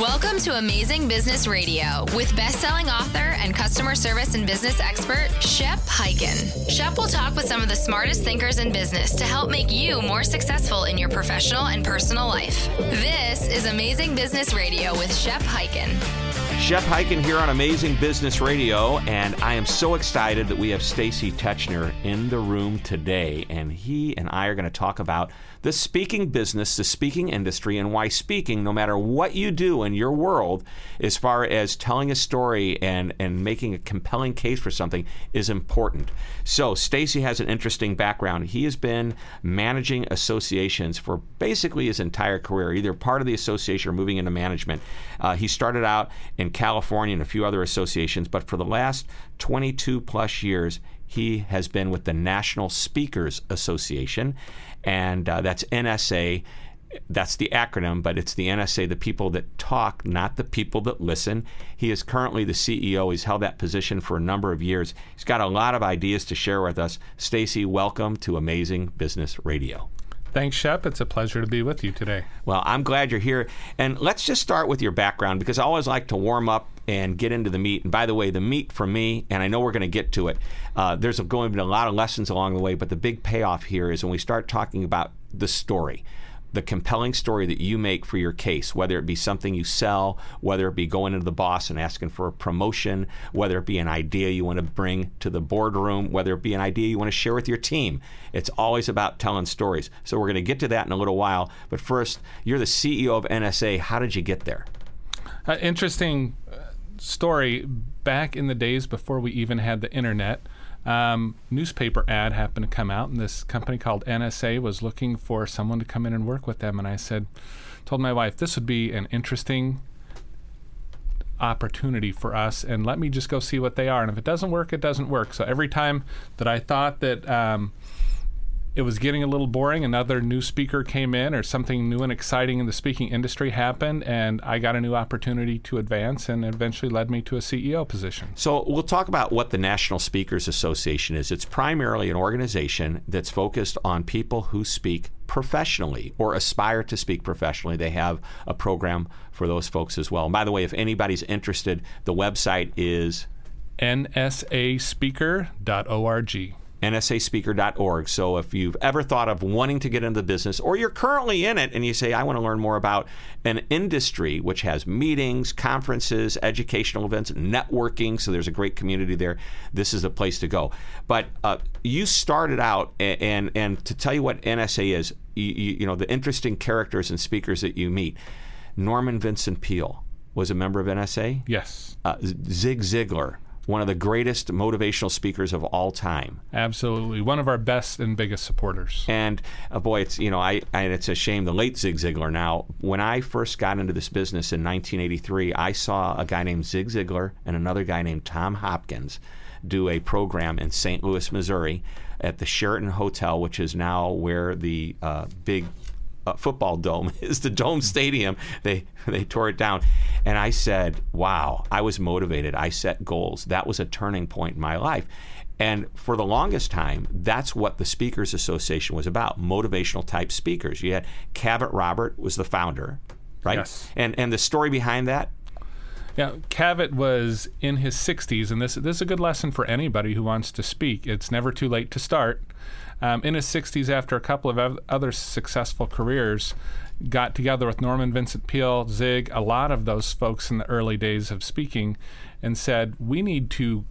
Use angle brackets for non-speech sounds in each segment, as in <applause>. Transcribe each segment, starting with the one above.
Welcome to Amazing Business Radio with best-selling author and customer service and business expert Shep Hyken. Shep will talk with some of the smartest thinkers in business to help make you more successful in your professional and personal life. This is Amazing Business Radio with Shep Hyken. Shep Hyken here on Amazing Business Radio, and I am so excited that we have Stacy Tetschner in the room today, and he and I are going to talk about the speaking business, the speaking industry, and why speaking, no matter what you do in your world, as far as telling a story and, and making a compelling case for something, is important. So, Stacy has an interesting background. He has been managing associations for basically his entire career, either part of the association or moving into management. Uh, he started out in California and a few other associations, but for the last 22 plus years, he has been with the National Speakers Association, and uh, that's NSA. That's the acronym, but it's the NSA, the people that talk, not the people that listen. He is currently the CEO. He's held that position for a number of years. He's got a lot of ideas to share with us. Stacy, welcome to Amazing Business Radio. Thanks, Shep. It's a pleasure to be with you today. Well, I'm glad you're here. And let's just start with your background because I always like to warm up and get into the meat. And by the way, the meat for me, and I know we're going to get to it, uh, there's going to be a lot of lessons along the way, but the big payoff here is when we start talking about the story the compelling story that you make for your case, whether it be something you sell, whether it be going into the boss and asking for a promotion, whether it be an idea you want to bring to the boardroom, whether it be an idea you want to share with your team. It's always about telling stories. So we're going to get to that in a little while. But first, you're the CEO of NSA. How did you get there? Uh, interesting uh, story. Back in the days before we even had the internet, um, newspaper ad happened to come out, and this company called NSA was looking for someone to come in and work with them. And I said, told my wife, this would be an interesting opportunity for us, and let me just go see what they are. And if it doesn't work, it doesn't work. So every time that I thought that um, it was getting a little boring. Another new speaker came in, or something new and exciting in the speaking industry happened, and I got a new opportunity to advance, and eventually led me to a CEO position. So, we'll talk about what the National Speakers Association is. It's primarily an organization that's focused on people who speak professionally or aspire to speak professionally. They have a program for those folks as well. And by the way, if anybody's interested, the website is nsaspeaker.org nsaspeaker.org. So if you've ever thought of wanting to get into the business or you're currently in it and you say, I want to learn more about an industry which has meetings, conferences, educational events, networking, so there's a great community there, this is the place to go. But uh, you started out, and, and, and, to tell you what NSA is, you, you, you know, the interesting characters and speakers that you meet, Norman Vincent Peale was a member of NSA. Yes. Uh, Zig Ziglar one of the greatest motivational speakers of all time. Absolutely, one of our best and biggest supporters. And uh, boy, it's you know, I, I it's a shame the late Zig Ziglar. Now, when I first got into this business in 1983, I saw a guy named Zig Ziglar and another guy named Tom Hopkins do a program in St. Louis, Missouri, at the Sheraton Hotel, which is now where the uh, big uh, football dome <laughs> is the dome stadium. They they tore it down, and I said, "Wow!" I was motivated. I set goals. That was a turning point in my life. And for the longest time, that's what the Speakers Association was about motivational type speakers. You had Cavett Robert was the founder, right? Yes. And, and the story behind that? Yeah, Cavett was in his 60s, and this, this is a good lesson for anybody who wants to speak. It's never too late to start um, in his 60s after a couple of other successful careers got together with Norman Vincent Peale, Zig, a lot of those folks in the early days of speaking, and said, We need to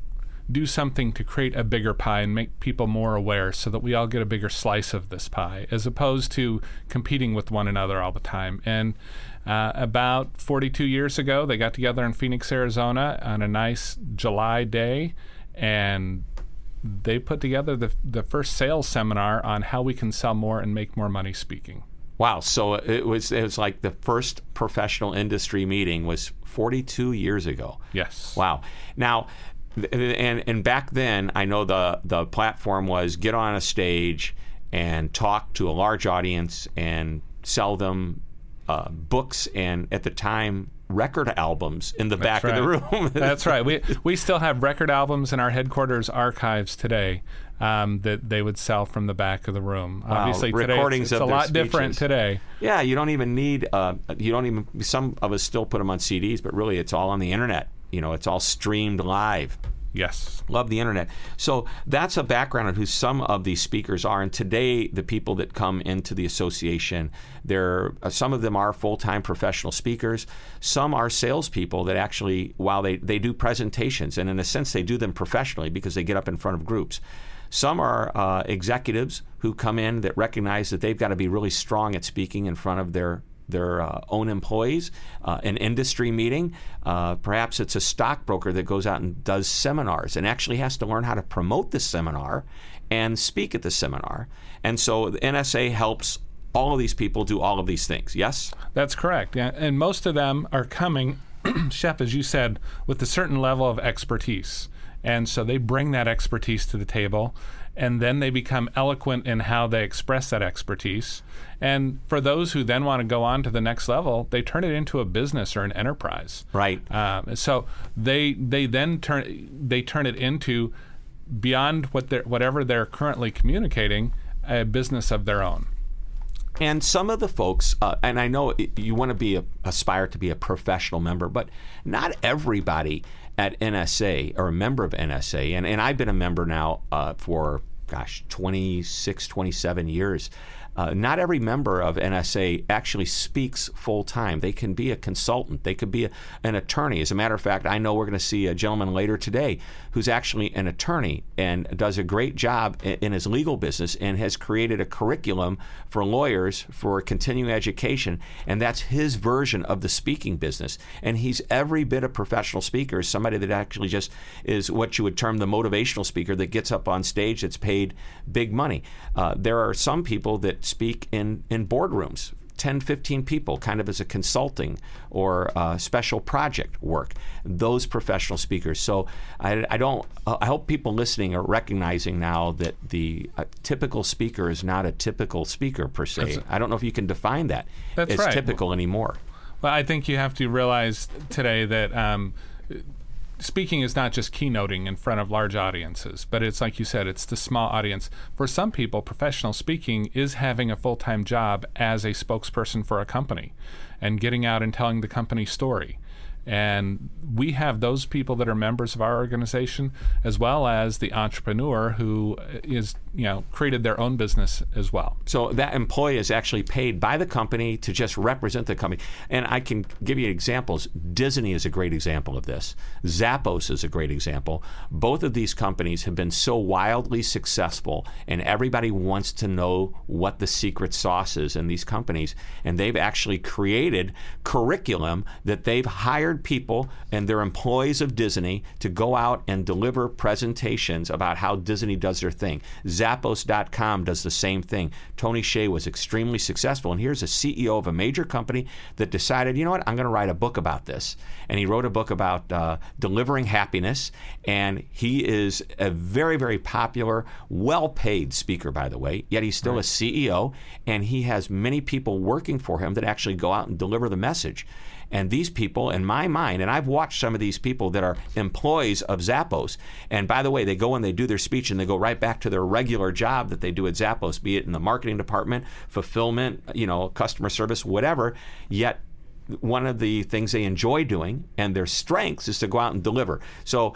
do something to create a bigger pie and make people more aware so that we all get a bigger slice of this pie, as opposed to competing with one another all the time. And uh, about 42 years ago, they got together in Phoenix, Arizona on a nice July day and they put together the, the first sales seminar on how we can sell more and make more money speaking. Wow! So it was it was like the first professional industry meeting was 42 years ago. Yes. Wow. Now, and and back then, I know the the platform was get on a stage and talk to a large audience and sell them uh, books and at the time record albums in the That's back right. of the room. <laughs> That's right. We we still have record albums in our headquarters archives today. um, that they would sell from the back of the room. Wow, Obviously, today recordings it's, it's of a lot different today. Yeah, you don't even need. Uh, you don't even. Some of us still put them on CDs, but really, it's all on the internet. You know, it's all streamed live. Yes. Love the internet. So that's a background of who some of these speakers are. And today, the people that come into the association, they're uh, some of them are full-time professional speakers. Some are salespeople that actually, while they they do presentations, and in a sense, they do them professionally because they get up in front of groups. Some are uh, executives who come in that recognize that they've got to be really strong at speaking in front of their their uh, own employees, uh, an industry meeting. Uh, perhaps it's a stockbroker that goes out and does seminars and actually has to learn how to promote the seminar and speak at the seminar. And so the NSA helps all of these people do all of these things. Yes? That's correct. And most of them are coming, <clears throat> Shep, as you said, with a certain level of expertise. And so they bring that expertise to the table, and then they become eloquent in how they express that expertise. And for those who then want to go on to the next level, they turn it into a business or an enterprise. Right. Um, so they they then turn they turn it into beyond what they're whatever they're currently communicating, a business of their own. And some of the folks, uh, and I know you want to be a, aspire to be a professional member, but not everybody at NSA or a member of NSA, and, and I've been a member now uh, for, gosh, 26, 27 years. Uh, not every member of NSA actually speaks full time. They can be a consultant. They could be a, an attorney. As a matter of fact, I know we're going to see a gentleman later today who's actually an attorney and does a great job in, in his legal business and has created a curriculum for lawyers for continuing education. And that's his version of the speaking business. And he's every bit a professional speaker, somebody that actually just is what you would term the motivational speaker that gets up on stage that's paid big money. Uh, there are some people that speak in, in boardrooms 10, 15 people, kind of as a consulting or uh, special project work. Those professional speakers. So I, I don't. Uh, I hope people listening are recognizing now that the uh, typical speaker is not a typical speaker per se. I don't know if you can define that That's as right. typical anymore. Well, I think you have to realize today that um, speaking is not just keynoting in front of large audiences, but it's like you said, it's the small audience. For some people, professional speaking is having a full time job as a spokesperson for a company and getting out and telling the company story. And we have those people that are members of our organization, as well as the entrepreneur who is, you know, created their own business as well. So that employee is actually paid by the company to just represent the company. And I can give you examples. Disney is a great example of this. Zappos is a great example. Both of these companies have been so wildly successful, and everybody wants to know what the secret sauce is in these companies. And they've actually created curriculum that they've hired people and they're employees of Disney to go out and deliver presentations about how Disney does their thing. Zappos.com does the same thing. Tony Hsieh was extremely successful, and here's a CEO of a major company that decided, you know what, I'm going to write a book about this. And he wrote a book about uh, delivering happiness, and he is a very, very popular, well paid speaker, by the way, yet he's still a CEO, and he has many people working for him that actually go out and deliver the message. And these people, in my mind, and I've watched some of these people that are employees of Zappos. And by the way, they go and they do their speech and they go right back to their regular job that they do at Zappos, be it in the marketing department, fulfillment, you know, customer service, whatever. Yet one of the things they enjoy doing and their strengths is to go out and deliver. So,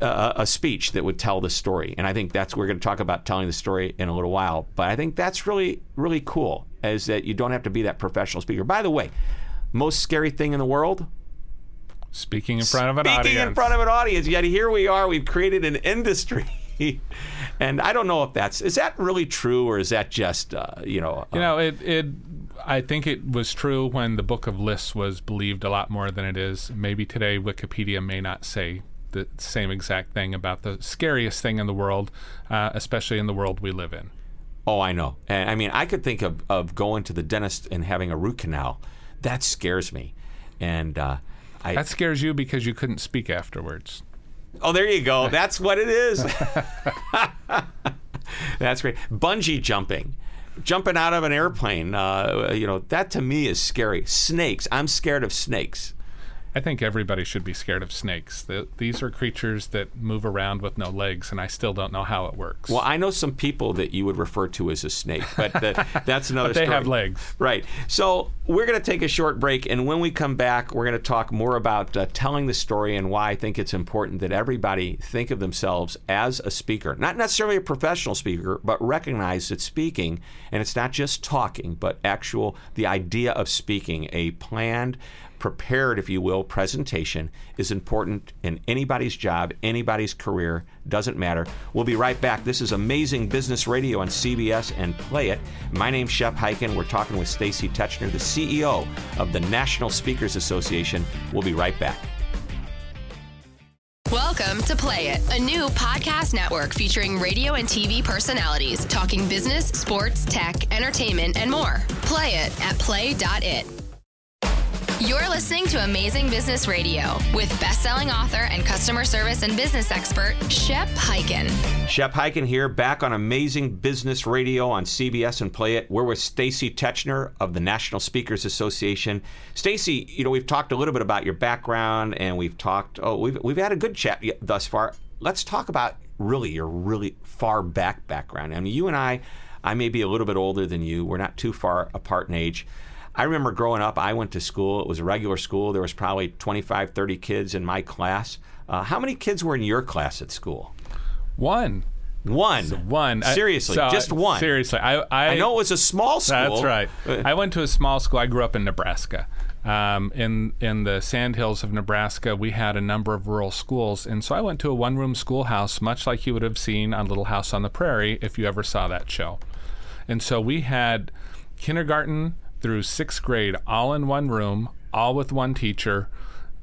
uh, a speech that would tell the story. And I think that's we're going to talk about telling the story in a little while. But I think that's really really cool, is that you don't have to be that professional speaker. By the way, most scary thing in the world Speaking in front of an speaking audience. Speaking in front of an audience. Yet here we are. We've created an industry. <laughs> And I don't know if that's is that really true or is that just uh, you know You know, it, it. I think it was true when the Book of Lists was believed a lot more than it is. Maybe today Wikipedia may not say the same exact thing about the scariest thing in the world, uh, especially in the world we live in. Oh, I know. And I mean, I could think of, of going to the dentist and having a root canal. That scares me. And uh, I That scares you because you couldn't speak afterwards. oh, there you go. <laughs> That's what it is. <laughs> That's great. Bungee jumping, jumping out of an airplane. Uh, you know, that to me is scary. Snakes. I'm scared of snakes. I think everybody should be scared of snakes. The, these are creatures that move around with no legs, and I still don't know how it works. Well, I know some people that you would refer to as a snake, but the, <laughs> that's another but they story. have legs. Right. So we're going to take a short break, and when we come back, we're going to talk more about uh, telling the story and why I think it's important that everybody think of themselves as a speaker. Not necessarily a professional speaker, but recognize that speaking, and it's not just talking, but actual, the idea of speaking, a planned, prepared, if you will, presentation is important in anybody's job, anybody's career, doesn't matter. We'll be right back. This is Amazing Business Radio on CBS and Play It. My name's Shep Hyken. We're talking with Stacy Tetschner, the CEO of the National Speakers Association. We'll be right back. Welcome to Play It, a new podcast network featuring radio and TV personalities talking business, sports, tech, entertainment, and more. Play it at play.it. You're listening to Amazing Business Radio with best-selling author and customer service and business expert Shep Hyken. Shep Hyken here, back on Amazing Business Radio on CBS and Play It. We're with Stacy Tetschner of the National Speakers Association. Stacy, you know we've talked a little bit about your background, and we've talked. Oh, we've we've had a good chat thus far. Let's talk about really your really far back background. I mean, you and I, I may be a little bit older than you. We're not too far apart in age. I remember growing up, I went to school. It was a regular school. There was probably 25, 30 kids in my class. Uh, how many kids were in your class at school? One. One. One. I- Seriously, so, just one. Seriously. I, I, I know it was a small school. That's right. <laughs> I went to a small school. I grew up in Nebraska. Um, in in the sandhills of Nebraska, we had a number of rural schools, and so I went to a one-room schoolhouse, much like you would have seen on Little House on the Prairie if you ever saw that show. And so we had kindergarten through sixth grade all in one room, all with one teacher.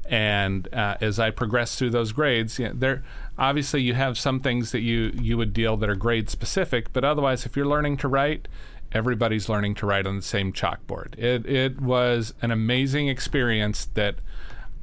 And uh, as I progressed through those grades, you know, there obviously you have some things that you you would deal that are grade specific, but otherwise, if you're learning to write, everybody's learning to write on the same chalkboard. It it was an amazing experience that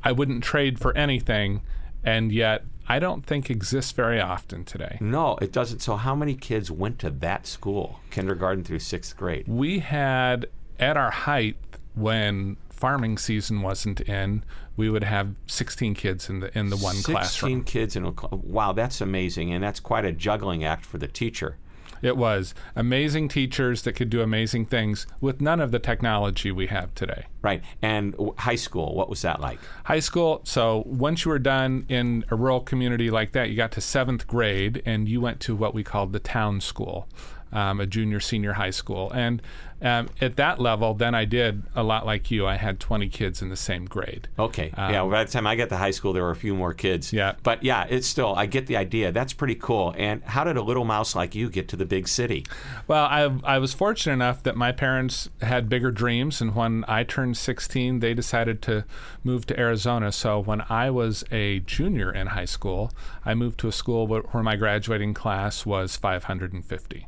I wouldn't trade for anything, and yet I don't think exists very often today. no, it doesn't. So, how many kids went to that school, kindergarten through sixth grade? We had at our height when farming season wasn't in, we would have 16 kids in the in the one 16 classroom. kids in a wow, that's amazing, and that's quite a juggling act for the teacher. It was amazing teachers that could do amazing things with none of the technology we have today. Right. And w- high school, what was that like? High school, so once you were done in a rural community like that, you got to seventh grade and you went to what we called the town school, um, a junior senior high school. And um, at that level, then I did a lot like you. I had 20 kids in the same grade. Okay. yeah. Well, by the time I got to high school, there were a few more kids. Um, Yeah. But yeah, it's still, I get the idea. That's pretty cool. And how did a little mouse like you get to the big city? Well, I, I was fortunate enough that my parents had bigger dreams, and when I turned 16, they decided to move to Arizona. So when I was a junior in high school, I moved to a school where, where my graduating class was 550.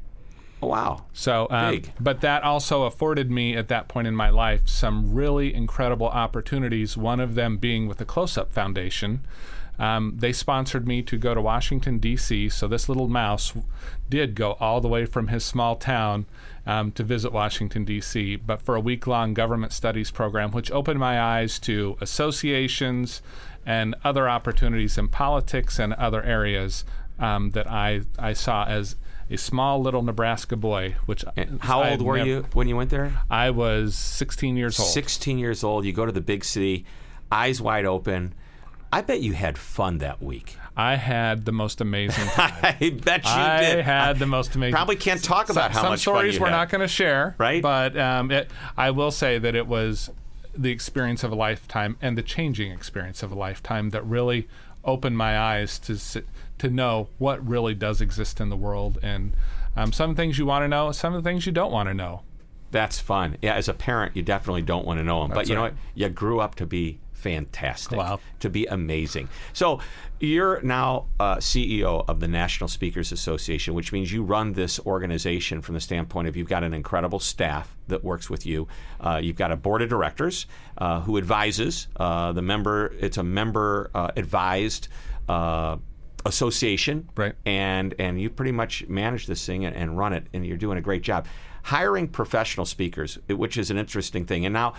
Oh, wow. So, um, Big. but that also afforded me at that point in my life some really incredible opportunities. One of them being with the Close Up Foundation. Um, they sponsored me to go to Washington, D.C. So this little mouse did go all the way from his small town um, to visit Washington, D.C., but for a week long government studies program, which opened my eyes to associations and other opportunities in politics and other areas um, that I, I saw as a small little Nebraska boy, which And how I old were never- you when you went there? I was 16 years old. 16 years old. You go to the big city, eyes wide open. I bet you had fun that week. I had the most amazing <laughs> time. I bet you I did. had the most amazing. Probably can't talk about how some much fun stories we're had. not going to share, Right. But um, it, I will say that it was the experience of a lifetime and the changing experience of a lifetime that really opened my eyes to to know what really does exist in the world and um, some things you want to know, some of the things you don't want to know. That's fun. Yeah, as a parent, you definitely don't want to know them. But That's you know what? You grew up to be fantastic, Wow. to be amazing. So you're now uh, CEO of the National Speakers Association, which means you run this organization from the standpoint of you've got an incredible staff that works with you. Uh, you've got a board of directors uh, who advises uh, the member. It's a member uh, advised. Uh, association Right. and and you pretty much manage this thing and, and run it and you're doing a great job hiring professional speakers which is an interesting thing and now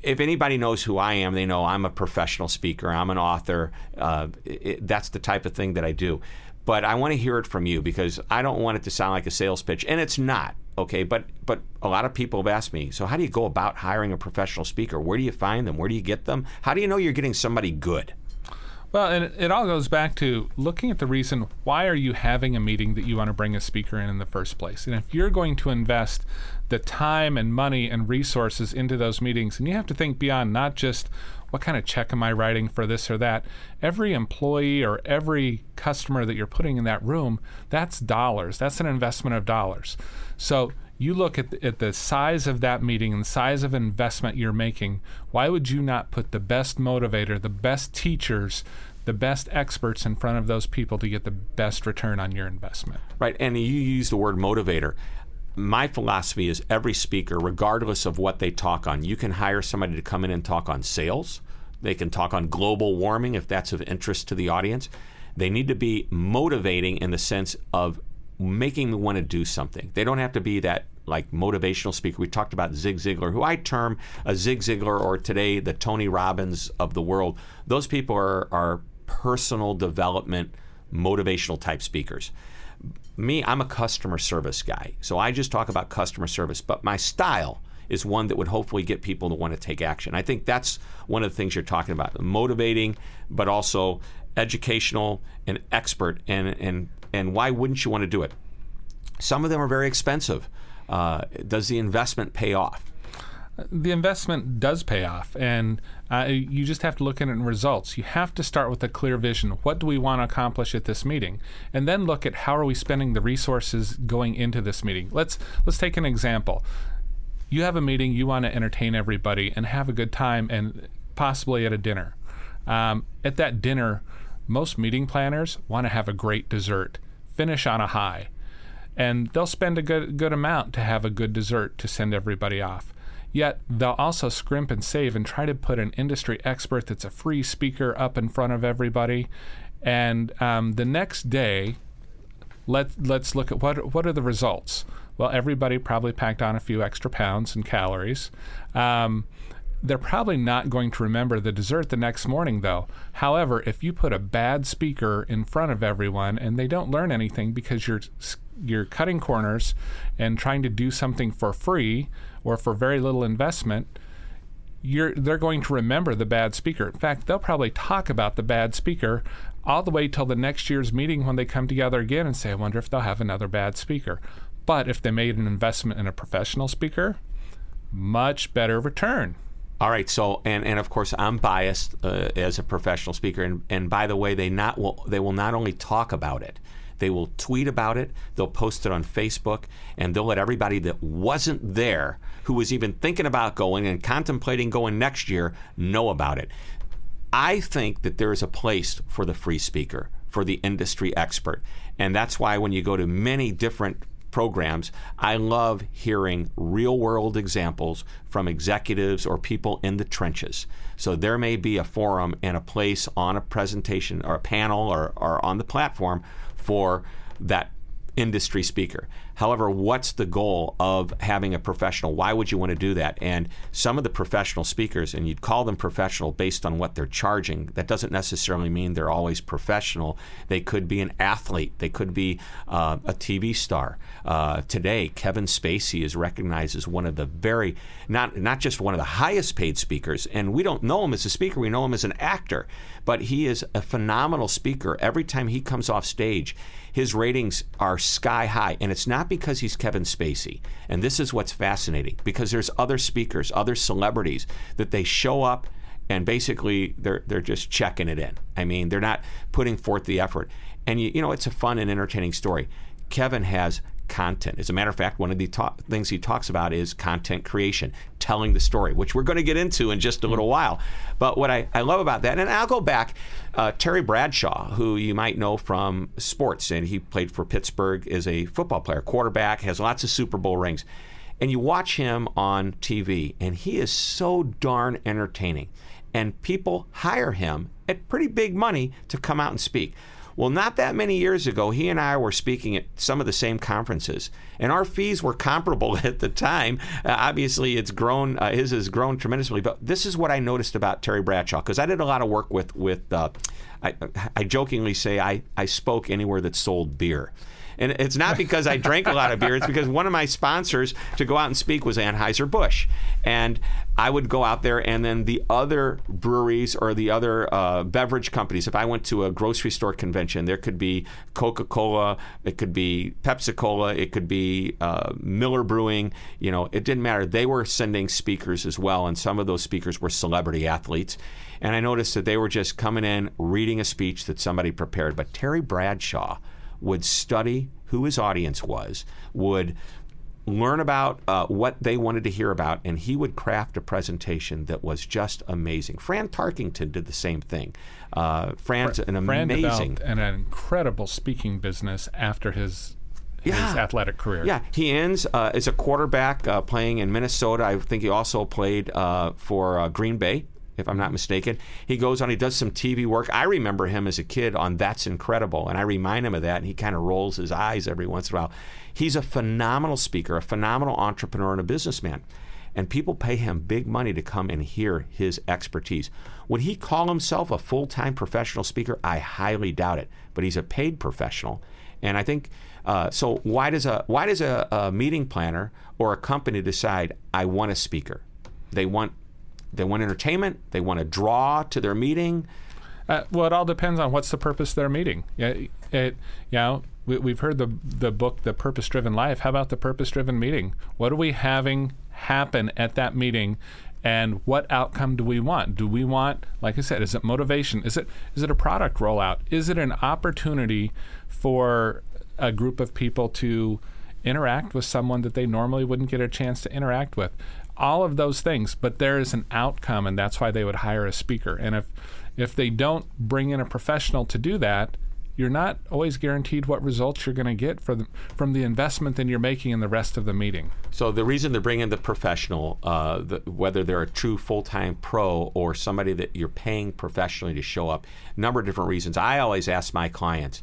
if anybody knows who I am, they know I'm a professional speaker. I'm an author. Uh, it, that's the type of thing that I do. But I want to hear it from you because I don't want it to sound like a sales pitch, and it's not. Okay, but but a lot of people have asked me. So how do you go about hiring a professional speaker? Where do you find them? Where do you get them? How do you know you're getting somebody good? Well, and it, all goes back to looking at the reason why are you having a meeting that you want to bring a speaker in in the first place. And if you're going to invest the time and money and resources into those meetings, and you have to think beyond not just what kind of check am I writing for this or that. Every employee or every customer that you're putting in that room, that's dollars. That's an investment of dollars. So you look at the, at the size of that meeting and the size of investment you're making, why would you not put the best motivator, the best teachers, the best experts in front of those people to get the best return on your investment? Right. And you use the word motivator. My philosophy is every speaker, regardless of what they talk on, you can hire somebody to come in and talk on sales. They can talk on global warming if that's of interest to the audience. They need to be motivating in the sense of making me want to do something. They don't have to be that like motivational speaker. We talked about Zig Ziglar, who I term a Zig Ziglar or today the Tony Robbins of the world. Those people are, are personal development, motivational type speakers. Me, I'm a customer service guy. So I just talk about customer service, but my style is one that would hopefully get people to want to take action. I think that's one of the things you're talking about motivating, but also educational and expert. And, and and why wouldn't you want to do it? Some of them are very expensive. Uh, does the investment pay off? The investment does pay off, and uh, you just have to look at it in results. You have to start with a clear vision. What do we want to accomplish at this meeting, and then look at how are we spending the resources going into this meeting. Let's let's take an example. You have a meeting, you want to entertain everybody and have a good time, and possibly at a dinner. Um, at that dinner, most meeting planners want to have a great dessert, finish on a high, and they'll spend a good good amount to have a good dessert to send everybody off. Yet they'll also scrimp and save and try to put an industry expert that's a free speaker up in front of everybody. And um, the next day, let let's look at what what are the results. Well, everybody probably packed on a few extra pounds and calories. Um, they're probably not going to remember the dessert the next morning, though. However, if you put a bad speaker in front of everyone and they don't learn anything because you're you're cutting corners and trying to do something for free or for very little investment, you're they're going to remember the bad speaker. In fact, they'll probably talk about the bad speaker all the way till the next year's meeting when they come together again and say, "I wonder if they'll have another bad speaker." But if they made an investment in a professional speaker, much better return. All right. So, and, and of course, I'm biased uh, as a professional speaker. And, and by the way, they not will they will not only talk about it, they will tweet about it. They'll post it on Facebook, and they'll let everybody that wasn't there, who was even thinking about going and contemplating going next year, know about it. I think that there is a place for the free speaker, for the industry expert. And that's why when you go to many different programs, I love hearing real world examples from executives or people in the trenches. So there may be a forum and a place on a presentation or a panel or, or on the platform for that industry speaker. However, what's the goal of having a professional? Why would you want to do that? And some of the professional speakers, and you'd call them professional based on what they're charging, that doesn't necessarily mean they're always professional. They could be an athlete, they could be uh, a TV star. Uh, today, Kevin Spacey is recognized as one of the very, not, not just one of the highest paid speakers, and we don't know him as a speaker, we know him as an actor, but he is a phenomenal speaker. Every time he comes off stage, his ratings are sky high. And it's not because he's Kevin Spacey. And this is what's fascinating because there's other speakers, other celebrities that they show up and basically they're they're just checking it in. I mean, they're not putting forth the effort. And you, you know, it's a fun and entertaining story. Kevin has content. As a matter of fact, one of the ta- things he talks about is content creation, telling the story, which we're going to get into in just a little while. But what I, I love about that, and I'll go back, uh, Terry Bradshaw, who you might know from sports, and he played for Pittsburgh as a football player, quarterback, has lots of Super Bowl rings. And you watch him on TV, and he is so darn entertaining. And people hire him at pretty big money to come out and speak. Well, not that many years ago, he and I were speaking at some of the same conferences, and our fees were comparable <laughs> at the time. Uh, obviously, it's grown. Uh, his has grown tremendously. But this is what I noticed about Terry Bradshaw because I did a lot of work with with. Uh, I, I jokingly say I, I spoke anywhere that sold beer. And it's not because I drank a lot of beer. It's because one of my sponsors to go out and speak was Anheuser-Busch. And I would go out there, and then the other breweries or the other uh, beverage companies, if I went to a grocery store convention, there could be Coca Cola, it could be Pepsi Cola, it could be uh, Miller Brewing. You know, it didn't matter. They were sending speakers as well, and some of those speakers were celebrity athletes. And I noticed that they were just coming in, reading a speech that somebody prepared. But Terry Bradshaw, would study who his audience was, would learn about uh, what they wanted to hear about, and he would craft a presentation that was just amazing. Fran Tarkenton did the same thing. Uh, Fran's an Fran amazing, and an incredible speaking business after his his Yeah. athletic career. Yeah, he ends uh, as a quarterback uh, playing in Minnesota. I think he also played uh, for uh, Green Bay, if I'm not mistaken. He goes on, he does some TV work. I remember him as a kid on That's Incredible, and I remind him of that, and he kind of rolls his eyes every once in a while. He's a phenomenal speaker, a phenomenal entrepreneur, and a businessman. And people pay him big money to come and hear his expertise. Would he call himself a full time professional speaker? I highly doubt it, but he's a paid professional. And I think uh, so. Why does a why does a, a meeting planner or a company decide I want a speaker? They want they want entertainment. They want to draw to their meeting. Uh, well, it all depends on what's the purpose of their meeting. Yeah, it, you know, we, we've heard the the book, The Purpose Driven Life. How about the purpose driven meeting? What are we having happen at that meeting? And what outcome do we want? Do we want, like I said, is it motivation? Is it is it a product rollout? Is it an opportunity for a group of people to interact with someone that they normally wouldn't get a chance to interact with? All of those things, but there is an outcome, and that's why they would hire a speaker. And if if they don't bring in a professional to do that, you're not always guaranteed what results you're going to get the, from the investment that you're making in the rest of the meeting. So the reason they're bringing the professional, uh, the, whether they're a true full-time pro or somebody that you're paying professionally to show up, number of different reasons. I always ask my clients,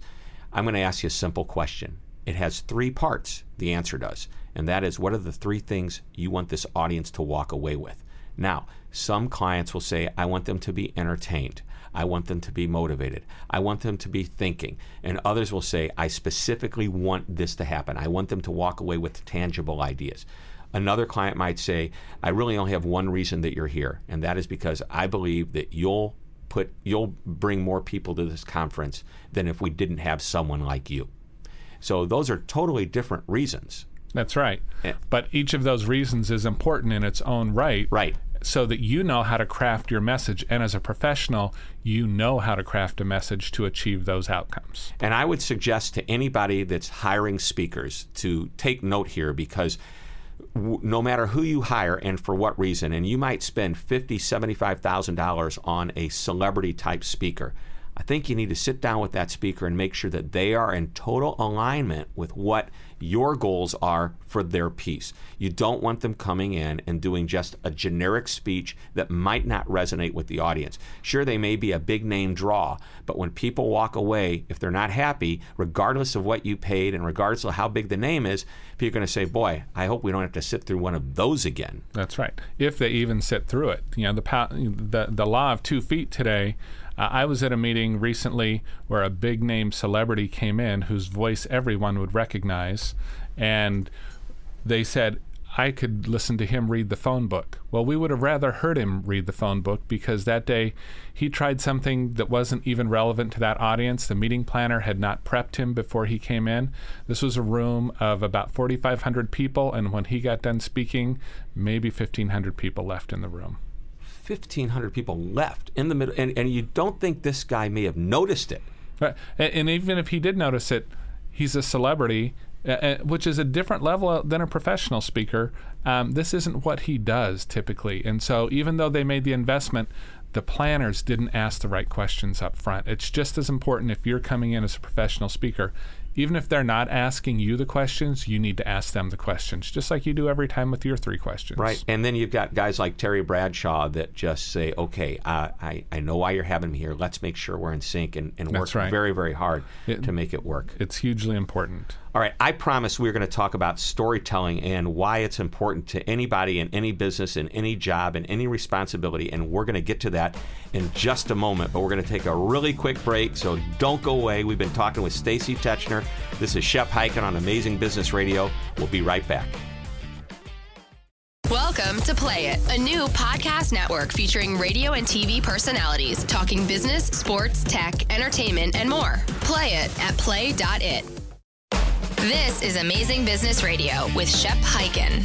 I'm going to ask you a simple question. It has three parts. The answer does, and that is, what are the three things you want this audience to walk away with? Now, some clients will say, I want them to be entertained. I want them to be motivated. I want them to be thinking. And others will say, I specifically want this to happen. I want them to walk away with tangible ideas. Another client might say, I really only have one reason that you're here, and that is because I believe that you'll put you'll bring more people to this conference than if we didn't have someone like you. So those are totally different reasons. That's right. Yeah. But each of those reasons is important in its own right. Right. So that you know how to craft your message. And as a professional, you know how to craft a message to achieve those outcomes. And I would suggest to anybody that's hiring speakers to take note here because w- no matter who you hire and for what reason, and you might spend fifty, seventy-five thousand dollars on a celebrity type speaker. I think you need to sit down with that speaker and make sure that they are in total alignment with what your goals are for their piece. You don't want them coming in and doing just a generic speech that might not resonate with the audience. Sure, they may be a big name draw, but when people walk away, if they're not happy, regardless of what you paid and regardless of how big the name is, people are going to say, Boy, I hope we don't have to sit through one of those again. That's right. If they even sit through it, you know, the the the law of two feet today. Uh, I was at a meeting recently where a big name celebrity came in, whose voice everyone would recognize, and they said. I could listen to him read the phone book. Well, we would have rather heard him read the phone book because that day he tried something that wasn't even relevant to that audience. The meeting planner had not prepped him before he came in. This was a room of about 4,500 people, and when he got done speaking, maybe 1,500 people left in the room. 1,500 people left in the middle, and, and you don't think this guy may have noticed it. Right. And, and even if he did notice it, he's a celebrity, uh, which is a different level than a professional speaker. Um, this isn't what he does typically. And so, even though they made the investment, the planners didn't ask the right questions up front. It's just as important if you're coming in as a professional speaker. Even if they're not asking you the questions, you need to ask them the questions, just like you do every time with your three questions. Right. And then you've got guys like Terry Bradshaw that just say, okay, uh, I, I know why you're having me here. Let's make sure we're in sync and, and work right. very, very hard It- to make it work. It's hugely important. All right, I promise we're going to talk about storytelling and why it's important to anybody in any business, in any job, in any responsibility, and we're going to get to that in just a moment. But we're going to take a really quick break, so don't go away. We've been talking with Stacy Tetschner. This is Shep Hyken on Amazing Business Radio. We'll be right back. Welcome to Play It, a new podcast network featuring radio and TV personalities talking business, sports, tech, entertainment, and more. Play it at play.it. This is Amazing Business Radio with Shep Hyken.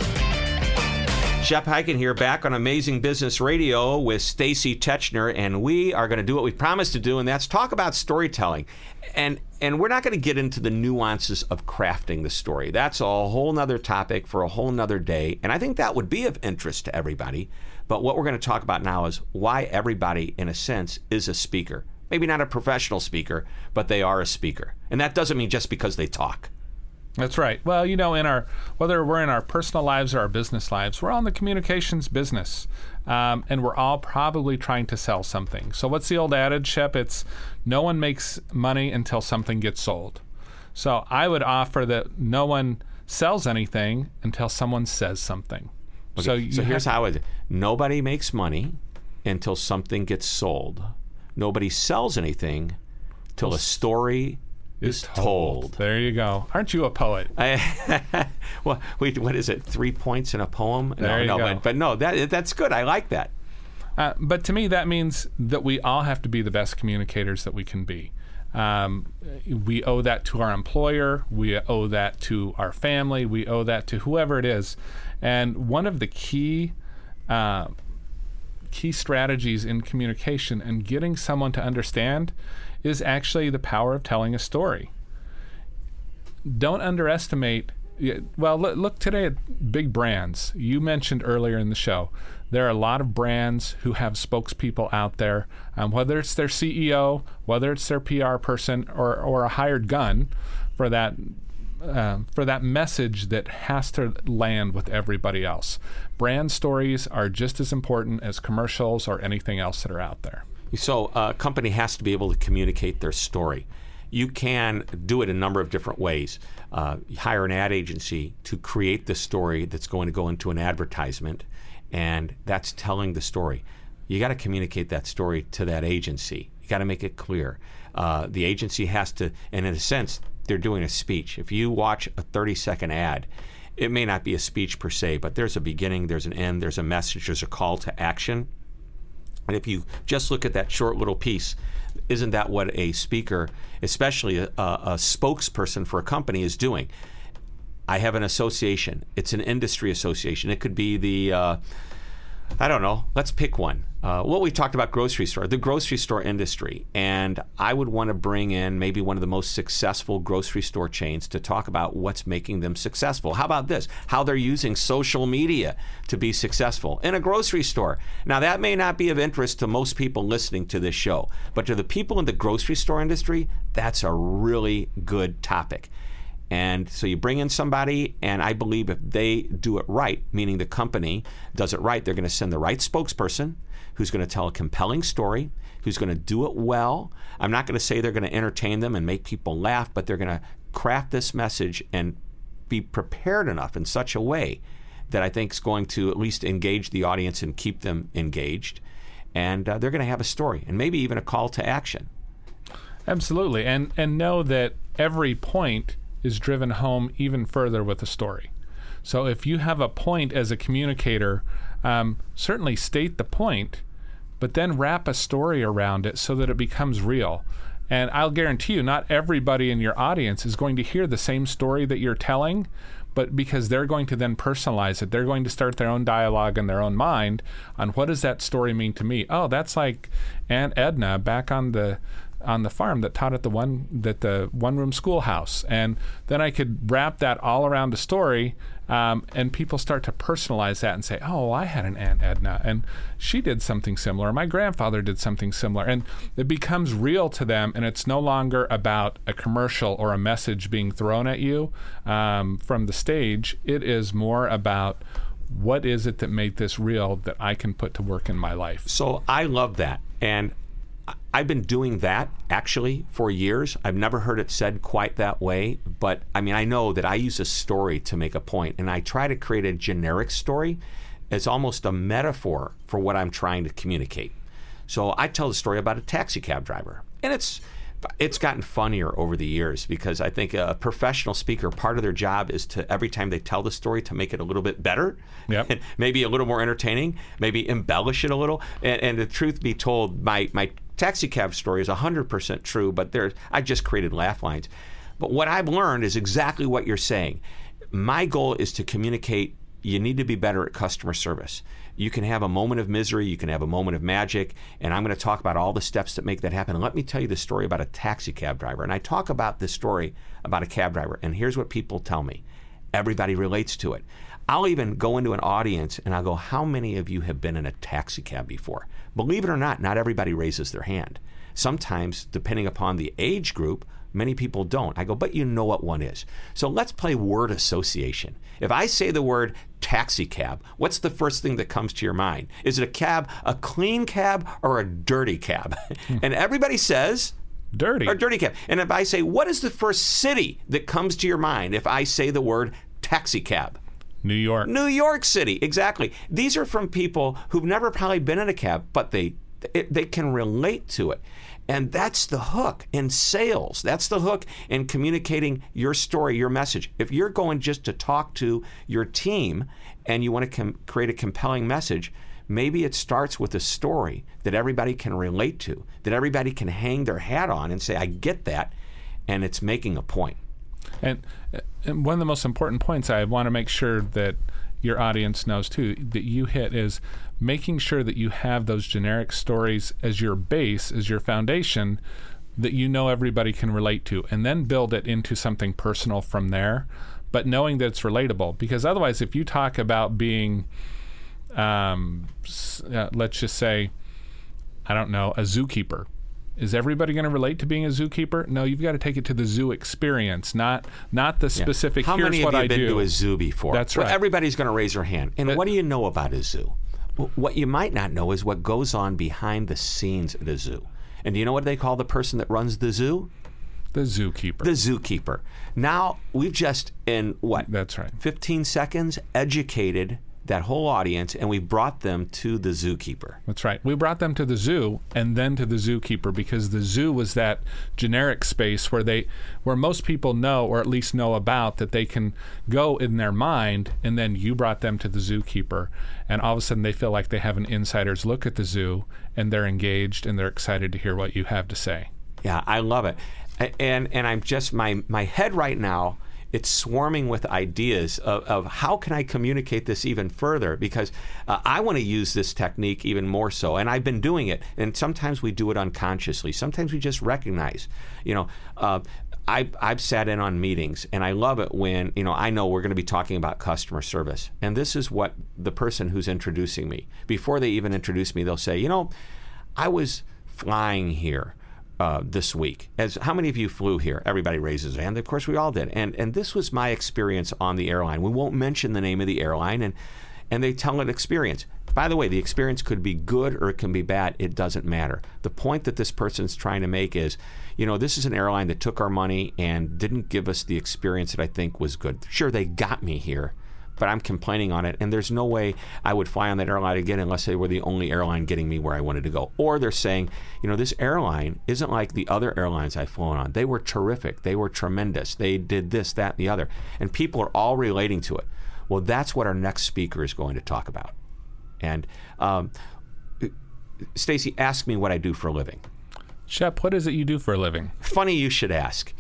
Shep Hyken here, back on Amazing Business Radio with Stacy Tetschner, and we are going to do what we promised to do, and that's talk about storytelling. And and we're not going to get into the nuances of crafting the story. That's a whole nother topic for a whole nother day, and I think that would be of interest to everybody. But what we're going to talk about now is why everybody, in a sense, is a speaker. Maybe not a professional speaker, but they are a speaker, and that doesn't mean just because they talk. That's right. Well, you know, in our whether we're in our personal lives or our business lives, we're all in the communications business, um, and we're all probably trying to sell something. So, what's the old adage, Shep? It's no one makes money until something gets sold. So, I would offer that no one sells anything until someone says something. So, so here's how it nobody makes money until something gets sold. Nobody sells anything till a story is told. There you go. Aren't you a poet? <laughs> I, well, wait, what is it? Three points in a poem? There no, you no, go. But, but no, that that's good. I like that. Uh, but to me, that means that we all have to be the best communicators that we can be. Um, we owe that to our employer. We owe that to our family. We owe that to whoever it is. And one of the key uh, key strategies in communication and getting someone to understand is actually the power of telling a story. Don't underestimate. Well, look, today at big brands. You mentioned earlier in the show, there are a lot of brands who have spokespeople out there, um, whether it's their CEO, whether it's their PR person, or, or a hired gun for that um, for that message that has to land with everybody else. Brand stories are just as important as commercials or anything else that are out there. So a company has to be able to communicate their story. You can do it a number of different ways. Uh, hire an ad agency to create the story that's going to go into an advertisement, and that's telling the story. You got to communicate that story to that agency. You got to make it clear. Uh, the agency has to, and in a sense, they're doing a speech. If you watch a 30 second ad, it may not be a speech per se, but there's a beginning, there's an end, there's a message, there's a call to action. And if you just look at that short little piece, isn't that what a speaker, especially a, a spokesperson for a company, is doing? I have an association. It's an industry association. It could be the, uh, I don't know, let's pick one. Uh, well, we talked about grocery store, the grocery store industry. And I would want to bring in maybe one of the most successful grocery store chains to talk about what's making them successful. How about this? How they're using social media to be successful in a grocery store. Now, that may not be of interest to most people listening to this show, but to the people in the grocery store industry, that's a really good topic. And so you bring in somebody, and I believe if they do it right, meaning the company does it right, they're going to send the right spokesperson who's going to tell a compelling story, who's going to do it well. I'm not going to say they're going to entertain them and make people laugh, but they're going to craft this message and be prepared enough in such a way that I think is going to at least engage the audience and keep them engaged. And uh, they're going to have a story and maybe even a call to action. Absolutely, and and know that every point is driven home even further with a story. So if you have a point as a communicator, um, certainly state the point, but then wrap a story around it so that it becomes real. And I'll guarantee you, not everybody in your audience is going to hear the same story that you're telling, but because they're going to then personalize it, they're going to start their own dialogue in their own mind on what does that story mean to me. Oh, that's like Aunt Edna back on the on the farm that taught at the one that the one room schoolhouse, and then I could wrap that all around a story, um, and people start to personalize that and say, "Oh, I had an aunt Edna, and she did something similar. My grandfather did something similar," and it becomes real to them, and it's no longer about a commercial or a message being thrown at you um, from the stage. It is more about what is it that made this real that I can put to work in my life. So I love that, and I've been doing that actually for years. I've never heard it said quite that way, but I mean, I know that I use a story to make a point, and I try to create a generic story as almost a metaphor for what I'm trying to communicate. So I tell the story about a taxi cab driver, and it's it's gotten funnier over the years because I think a professional speaker, part of their job is to every time they tell the story to make it a little bit better, Yep. and <laughs> maybe a little more entertaining, maybe embellish it a little. And, and the truth be told, my my taxi cab story is 100% true, but there I just created laugh lines. But what I've learned is exactly what you're saying. My goal is to communicate you need to be better at customer service. You can have a moment of misery, you can have a moment of magic, and I'm going to talk about all the steps that make that happen. And let me tell you the story about a taxi cab driver. And I talk about this story about a cab driver, and here's what people tell me. Everybody relates to it. I'll even go into an audience and I'll go, How many of you have been in a taxi cab before? Believe it or not, not everybody raises their hand. Sometimes, depending upon the age group, many people don't. I go, But you know what one is. So let's play word association. If I say the word taxi cab, what's the first thing that comes to your mind? Is it a cab, a clean cab, or a dirty cab? Hmm. and everybody says, Dirty. or dirty cab. And if I say, what is the first city that comes to your mind if I say the word taxi cab? New York. New York City, exactly. These are from people who've never probably been in a cab, but they it, they can relate to it. And that's the hook in sales. That's the hook in communicating your story, your message. If you're going just to talk to your team and you want to com- create a compelling message, maybe it starts with a story that everybody can relate to, that everybody can hang their hat on and say, I get that. And it's making a point. And, and one of the most important points I want to make sure that your audience knows too that you hit is making sure that you have those generic stories as your base, as your foundation that you know everybody can relate to, and then build it into something personal from there. But knowing that it's relatable, because otherwise, if you talk about being, um, uh, let's just say, I don't know, a zookeeper. Is everybody going to relate to being a zookeeper? No, you've got to take it to the zoo experience, not not the specific. How Here's many of what you I have been do. to a zoo before? That's Well, right. everybody's going to raise their hand. And what do you know about a zoo? Well, What you might not know is what goes on behind the scenes at a zoo. And do you know what they call the person that runs the zoo? the zookeeper. The zookeeper. Now, we've just, in what, That's right. 15 seconds, educated that whole audience and we brought them to the zookeeper. That's right. We brought them to the zoo and then to the zookeeper because the zoo was that generic space where they where most people know or at least know about that they can go in their mind and then you brought them to the zookeeper and all of a sudden they feel like they have an insider's look at the zoo and they're engaged and they're excited to hear what you have to say. Yeah, I love it. And and I'm just my my head right now it's swarming with ideas of, of how can I communicate this even further? Because uh, I want to use this technique even more so and I've been doing it. And sometimes we do it unconsciously. Sometimes we just recognize you know uh, I, I've sat in on meetings and I love it when you know I know we're going to be talking about customer service. And this is what the person who's introducing me before they even introduce me they'll say you know I was flying here uh, this week. As how many of you flew here? Everybody raises their hand. Of course, we all did. And and this was my experience on the airline. We won't mention the name of the airline, and and they tell an experience. By the way, the experience could be good or it can be bad. It doesn't matter. The point that this person's trying to make is, you know, this is an airline that took our money and didn't give us the experience that I think was good. Sure, they got me here, but I'm complaining on it, and there's no way I would fly on that airline again unless they were the only airline getting me where I wanted to go. Or they're saying, you know, this airline isn't like the other airlines I've flown on. They were terrific. They were tremendous. They did this, that, and the other. And people are all relating to it. Well, that's what our next speaker is going to talk about. And um, Stacy, ask me what I do for a living. Shep, what is it you do for a living? Funny you should ask.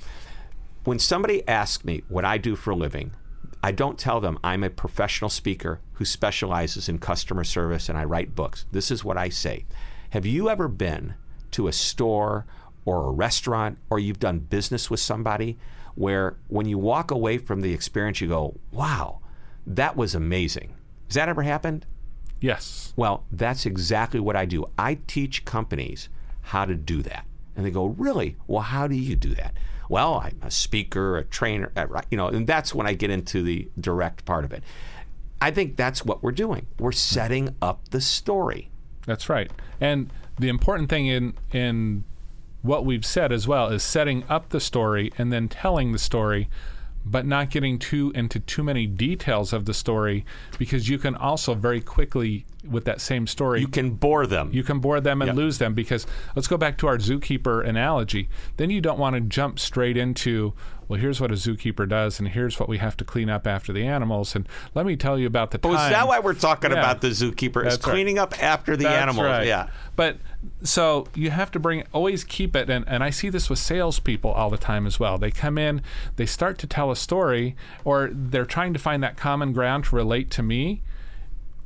When somebody asks me what I do for a living, I don't tell them I'm a professional speaker who specializes in customer service and I write books. This is what I say. Have you ever been to a store or a restaurant or you've done business with somebody where when you walk away from the experience, you go, wow, that was amazing. Has that ever happened? Yes. Well, that's exactly what I do. I teach companies how to do that. And they go, really? Well, how do you do that? Well, I'm a speaker, a trainer, uh, you know, and that's when I get into the direct part of it. I think that's what we're doing. We're hmm. setting up the story. That's right. And the important thing in in what we've said as well is setting up the story and then telling the story but not getting too into too many details of the story because you can also very quickly with that same story you can bore them you can bore them and yep. lose them because let's go back to our zookeeper analogy then you don't want to jump straight into well, here's what a zookeeper does, and here's what we have to clean up after the animals. And let me tell you about the time. Oh, is that why we're talking yeah. about the zookeeper? Is cleaning right. up after the That's animals? Right. Yeah. But so you have to bring, always keep it. And, and I see this with salespeople all the time as well. They come in, they start to tell a story, or they're trying to find that common ground to relate to me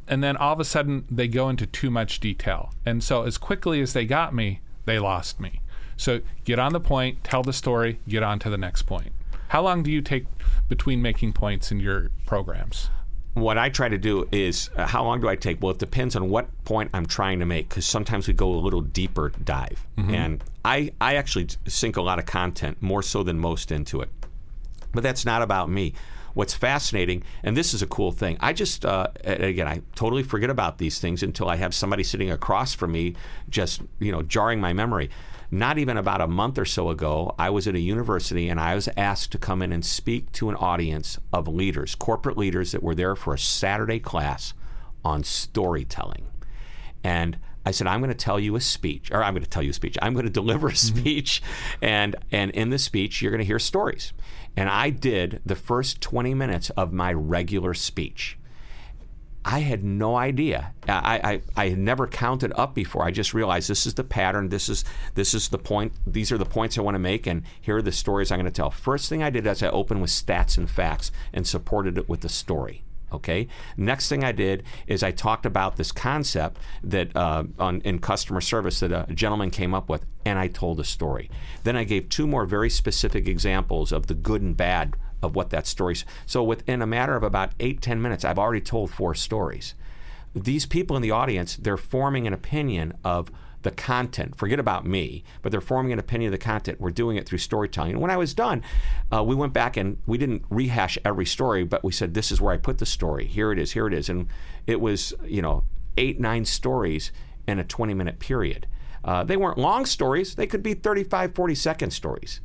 and then all of a sudden they go into too much detail. And so as quickly as they got me, they lost me. So get on the point, tell the story, get on to the next point. How long do you take between making points in your programs? What I try to do is, uh, how long do I take? Well, it depends on what point I'm trying to make, because sometimes we go a little deeper dive. Mm-hmm. And I, I actually sink a lot of content, more so than most, into it. But that's not about me. What's fascinating, and this is a cool thing, I just, uh, again, I totally forget about these things until I have somebody sitting across from me just, you know, jarring my memory not even about a month or so ago, I was at a university and I was asked to come in and speak to an audience of leaders, corporate leaders that were there for a Saturday class on storytelling. And I said, I'm going to tell you a speech, or I'm going to tell you a speech. I'm going <laughs> to deliver a mm-hmm. speech, and and in the speech, you're going to hear stories. And I did the first 20 minutes of my regular speech. I had no idea. I, I, I had never counted up before. I just realized this is the pattern. This is this is the point. These are the points I want to make, and here are the stories I'm going to tell. First thing I did is I opened with stats and facts and supported it with the story. Okay. Next thing I did is I talked about this concept that uh, on in customer service that a gentleman came up with, and I told a story. Then I gave two more very specific examples of the good and bad of what that story. So within a matter of about eight, ten minutes, I've already told four stories. These people in the audience, they're forming an opinion of the content. Forget about me, but they're forming an opinion of the content. We're doing it through storytelling. And when I was done, uh, we went back and we didn't rehash every story, but we said, this is where I put the story. Here it is, here it is. And it was, you know, eight, nine stories in a 20 minute period. Uh, they weren't long stories, they could be 35, 40 second stories.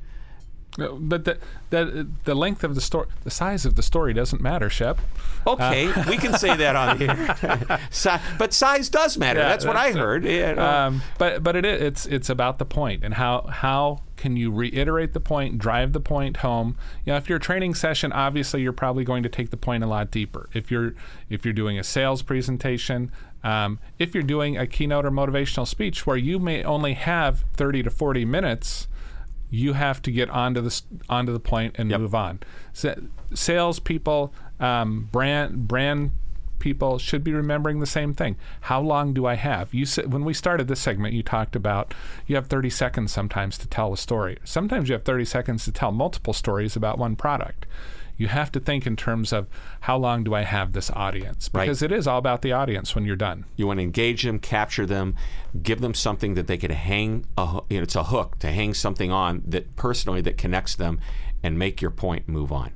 But the, the the length of the story, the size of the story doesn't matter, Shep. Okay, uh, we can say that on here. <laughs> but size does matter. Yeah, that's, what I heard. Yeah, um, but but it it's it's about the point and how how can you reiterate the point, drive the point home. You know, if you're a training session, obviously you're probably going to take the point a lot deeper. If you're if you're doing a sales presentation, um, if you're doing a keynote or motivational speech where you may only have 30 to 40 minutes you have to get onto the onto the point and yep. move on. Sales people, um, brand brand people should be remembering the same thing. How long do I have? You said when we started this segment, you talked about you have 30 seconds sometimes to tell a story. Sometimes you have 30 seconds to tell multiple stories about one product you have to think in terms of how long do I have this audience? Because right. it is all about the audience when you're done. You want to engage them, capture them, give them something that they could hang, a, you know, it's a hook to hang something on that personally that connects them and make your point move on.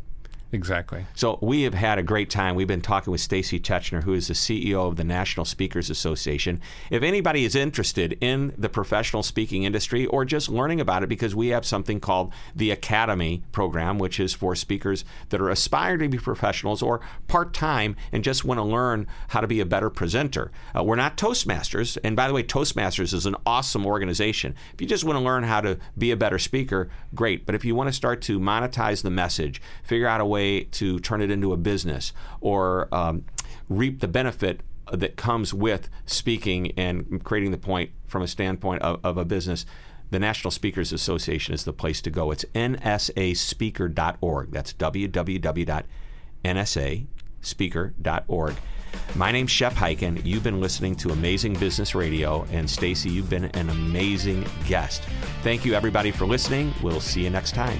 Exactly. So we have had a great time. We've been talking with Stacy Tetschner, who is the CEO of the National Speakers Association. If anybody is interested in the professional speaking industry or just learning about it, because we have something called the Academy program, which is for speakers that are aspiring to be professionals or part time and just want to learn how to be a better presenter. Uh, we're not Toastmasters, and by the way, Toastmasters is an awesome organization. If you just want to learn how to be a better speaker, great. But if you want to start to monetize the message, figure out a way way to turn it into a business or um, reap the benefit that comes with speaking and creating the point from a standpoint of, of a business, the National Speakers Association is the place to go. It's nsaspeaker.org. That's www.nsaspeaker.org speaker.org. My name's Shep Hyken. You've been listening to Amazing Business Radio, and Stacy, you've been an amazing guest. Thank you, everybody, for listening. We'll see you next time.